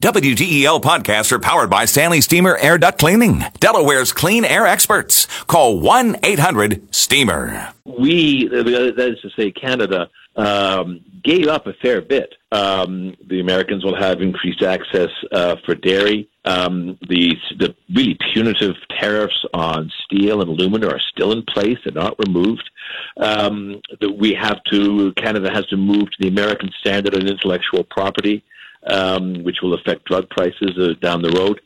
WDEL podcasts are powered by Stanley Steamer Air Duct Cleaning, Delaware's clean air experts. Call 1 800 STEAMER. We, that is to say, Canada, um, gave up a fair bit. Um, the Americans will have increased access uh, for dairy. Um, the, the really punitive tariffs on steel and aluminum are still in place; they're not removed. Um, we have to. Canada has to move to the American standard on intellectual property um, which will affect drug prices uh, down the road.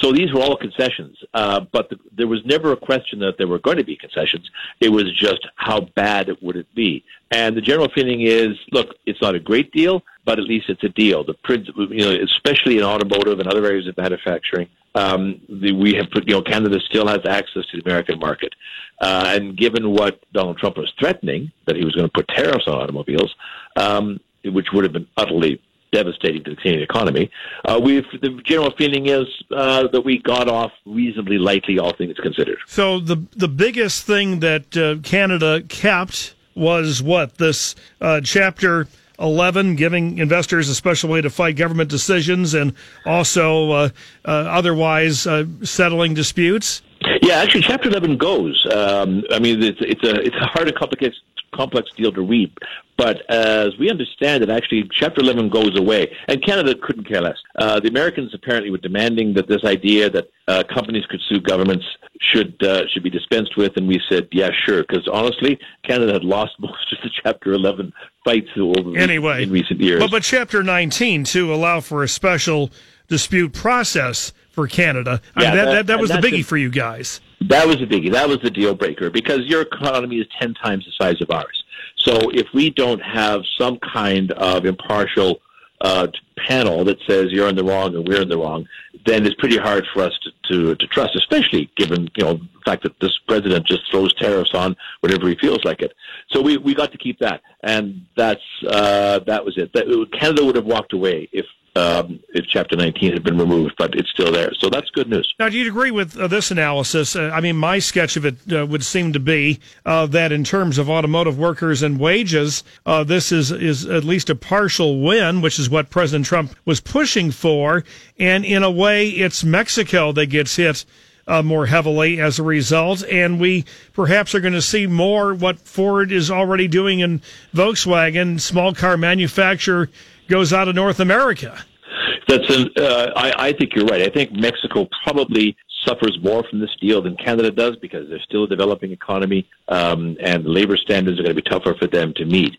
So these were all concessions, uh, but the, there was never a question that there were going to be concessions. It was just how bad it would it be. And the general feeling is, look, it's not a great deal, but at least it's a deal. The you know, especially in automotive and other areas of manufacturing, um, the, we have put, you know, Canada still has access to the American market. Uh, and given what Donald Trump was threatening, that he was going to put tariffs on automobiles, um, which would have been utterly devastating to the Canadian economy. Uh, we the general feeling is uh, that we got off reasonably lightly, all things considered. So the the biggest thing that uh, Canada kept was what this uh, chapter. 11, giving investors a special way to fight government decisions and also uh, uh, otherwise settling disputes? Yeah, actually, Chapter 11 goes. Um, I mean, it's, it's, a, it's a hard and complicated complex deal to read. But as we understand it, actually, Chapter 11 goes away, and Canada couldn't care less. Uh, the Americans apparently were demanding that this idea that uh, companies could sue governments should uh, should be dispensed with, and we said, yeah, sure, because honestly, Canada had lost most of the Chapter 11 fights over anyway in recent years. But, but Chapter 19 to allow for a special dispute process for Canada. I yeah, mean, that, that, that, that was the biggie for you guys. That was a biggie. That was the deal breaker because your economy is 10 times the size of ours. So if we don't have some kind of impartial uh, panel that says you're in the wrong and we're in the wrong, then it's pretty hard for us to, to, to trust, especially given you know the fact that this president just throws tariffs on whenever he feels like it. So we, we got to keep that, and that's uh, that was it. That, Canada would have walked away if um, if Chapter 19 had been removed, but it's still there. So that's good news. Now, do you agree with uh, this analysis? Uh, I mean, my sketch of it uh, would seem to be uh, that in terms of automotive workers and wages, uh, this is, is at least a partial win, which is what President Trump was pushing for. And in a way, it's Mexico that gets hit. Uh, more heavily as a result, and we perhaps are going to see more what Ford is already doing in Volkswagen, small car manufacturer goes out of North America. That's an, uh, I, I think you're right. I think Mexico probably suffers more from this deal than Canada does because they're still a developing economy, um, and labor standards are going to be tougher for them to meet.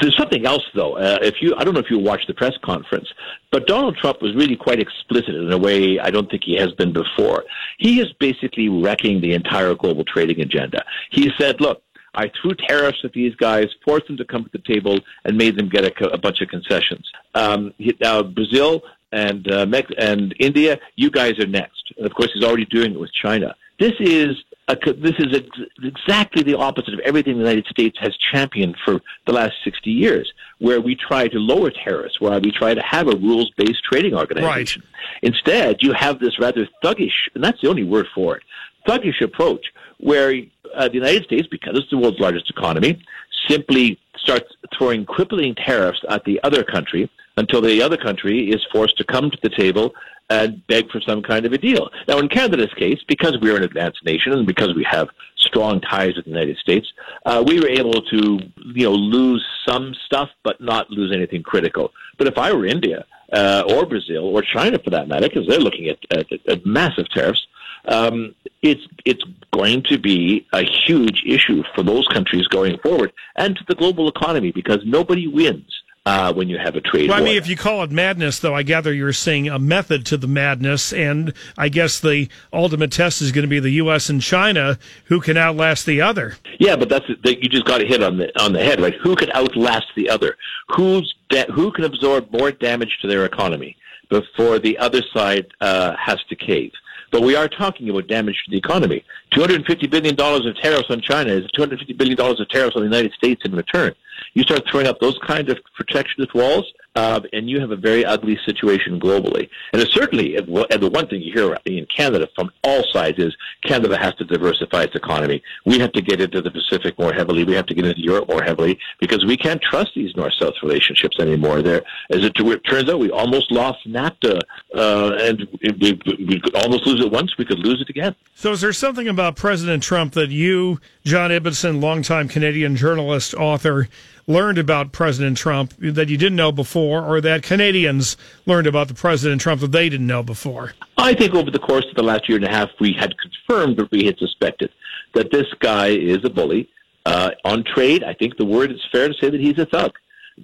There's something else, though. Uh, if you, I don't know if you watched the press conference, but Donald Trump was really quite explicit in a way I don't think he has been before. He is basically wrecking the entire global trading agenda. He said, "Look, I threw tariffs at these guys, forced them to come to the table, and made them get a, a bunch of concessions. Um, now, Brazil and uh, Mex- and India, you guys are next. And of course, he's already doing it with China. This is a, this is ex- exactly the opposite of everything the United States has championed for the last 60 years, where we try to lower tariffs, where we try to have a rules-based trading organization. Right. Instead, you have this rather thuggish, and that's the only word for it, thuggish approach, where uh, the United States, because it's the world's largest economy, simply starts throwing crippling tariffs at the other country until the other country is forced to come to the table and beg for some kind of a deal. Now, in Canada's case, because we're an advanced nation and because we have strong ties with the United States, uh, we were able to, you know, lose some stuff, but not lose anything critical. But if I were India uh, or Brazil or China, for that matter, because they're looking at, at, at massive tariffs, um, it's it's going to be a huge issue for those countries going forward and to the global economy because nobody wins uh, when you have a trade well, war. I mean, if you call it madness, though, I gather you're saying a method to the madness, and I guess the ultimate test is going to be the U.S. and China, who can outlast the other. Yeah, but that's you just got to hit on the on the head, right? Who can outlast the other? Who's da- who can absorb more damage to their economy before the other side uh, has to cave? But we are talking about damage to the economy. $250 billion of tariffs on China is $250 billion of tariffs on the United States in return. You start throwing up those kind of protectionist walls, uh, and you have a very ugly situation globally. And it's certainly, and the one thing you hear in Canada from all sides is Canada has to diversify its economy. We have to get into the Pacific more heavily. We have to get into Europe more heavily because we can't trust these north-south relationships anymore. There, as it, turns out, we almost lost NAFTA, uh, and we, we could almost lose it once. We could lose it again. So, is there something about President Trump that you, John Ibbitson, longtime Canadian journalist, author, learned about President Trump that you didn't know before, or that Canadians learned about the President Trump that they didn't know before? I think over the course of the last year and a half, we had confirmed what we had suspected that this guy is a bully. Uh, on trade, I think the word is fair to say that he's a thug.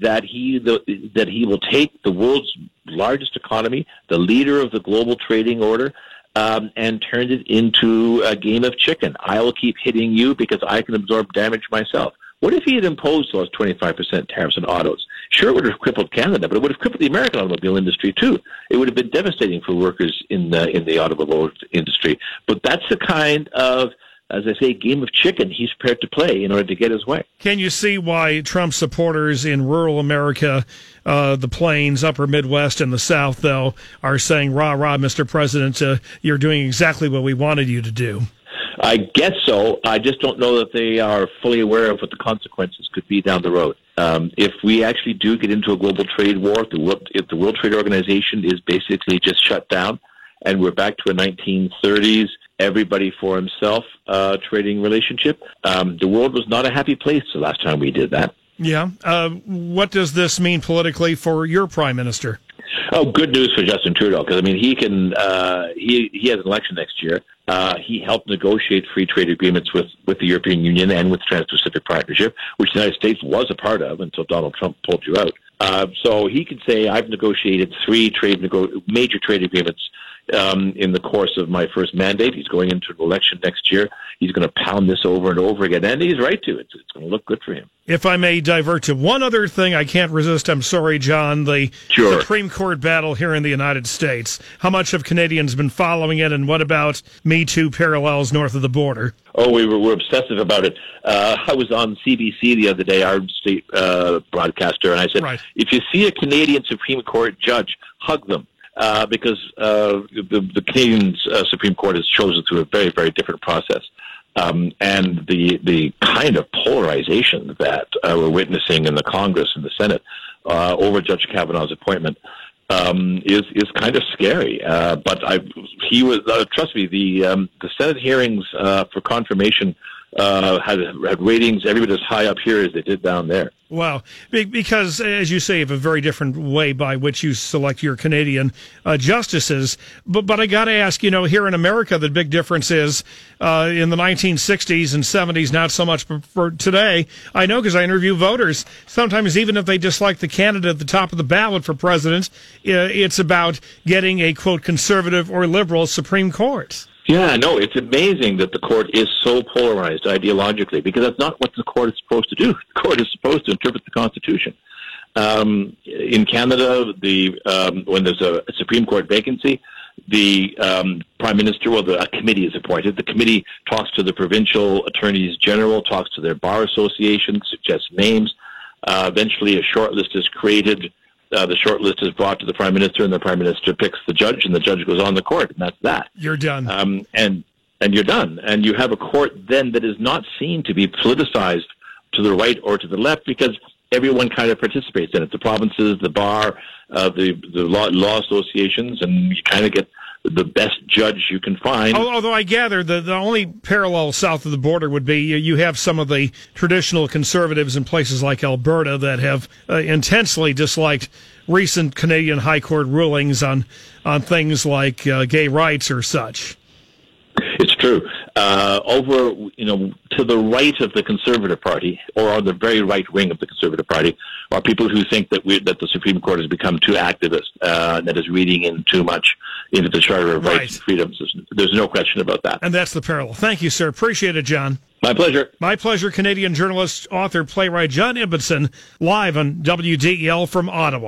That he the, that he will take the world's largest economy, the leader of the global trading order, um, and turn it into a game of chicken. I will keep hitting you because I can absorb damage myself. What if he had imposed those 25% tariffs on autos? Sure, it would have crippled Canada, but it would have crippled the American automobile industry too. It would have been devastating for workers in the in the automobile industry. But that's the kind of as I say, game of chicken he's prepared to play in order to get his way. Can you see why Trump supporters in rural America, uh, the plains, upper Midwest, and the South, though, are saying, rah, rah, Mr. President, uh, you're doing exactly what we wanted you to do? I guess so. I just don't know that they are fully aware of what the consequences could be down the road. Um, if we actually do get into a global trade war, if the, World, if the World Trade Organization is basically just shut down, and we're back to a 1930s everybody for himself uh, trading relationship, um, the world was not a happy place the last time we did that. Yeah. Uh, what does this mean politically for your prime minister? Oh, good news for Justin Trudeau because I mean he can uh, he he has an election next year. Uh, he helped negotiate free trade agreements with with the European Union and with the Trans-Pacific Partnership, which the United States was a part of until Donald Trump pulled you out. Uh, so he can say, "I've negotiated three trade nego- major trade agreements um, in the course of my first mandate. He's going into an election next year. He's going to pound this over and over again, and he's right to. It's, it's going to look good for him. If I may divert to one other thing, I can't resist. I'm sorry, John. The sure. Supreme Court battle here in the United States. How much have Canadians been following it, and what about Me Too parallels north of the border? Oh, we were, we're obsessive about it. Uh, I was on CBC the other day, our state uh, broadcaster, and I said, right. if you see a Canadian Supreme Court judge, hug them uh, because uh, the, the Canadian uh, Supreme Court has chosen through a very, very different process. Um, and the the kind of polarization that uh, we're witnessing in the Congress and the Senate uh, over Judge Kavanaugh's appointment um, is is kind of scary. Uh, but I he was trust me the um, the Senate hearings for confirmation uh, had, had ratings every bit as high up here as they did down there. Wow. Because, as you say, of a very different way by which you select your Canadian uh, justices. But, but I got to ask, you know, here in America, the big difference is uh, in the 1960s and 70s, not so much for today. I know because I interview voters. Sometimes, even if they dislike the candidate at the top of the ballot for president, it's about getting a, quote, conservative or liberal Supreme Court. Yeah, no, it's amazing that the court is so polarized ideologically because that's not what the court is supposed to do. The court is supposed to interpret the Constitution. Um, in Canada, the um, when there's a, Supreme Court vacancy, the um, prime minister, well, the, a committee is appointed. The committee talks to the provincial attorneys general, talks to their bar association, suggests names. Uh, eventually, a short list is created uh, the short list is brought to the prime minister, and the prime minister picks the judge, and the judge goes on the court, and that's that. You're done. Um, and and you're done. And you have a court then that is not seen to be politicized to the right or to the left because everyone kind of participates in it. The provinces, the bar, uh, the the law, law associations, and you kind of get the best judge you can find. Although I gather the, the only parallel south of the border would be you have some of the traditional conservatives in places like Alberta that have uh, intensely disliked recent Canadian High Court rulings on on things like uh, gay rights or such. It's true. Uh, over, you know, to the right of the Conservative Party, or on the very right wing of the Conservative Party, are people who think that we, that the Supreme Court has become too activist, uh, that is reading in too much into the Charter of right. Rights and Freedoms. There's no question about that. And that's the parallel. Thank you, sir. Appreciate it, John. My pleasure. My pleasure. Canadian journalist, author, playwright John Ibbitson, live on WDEL from Ottawa.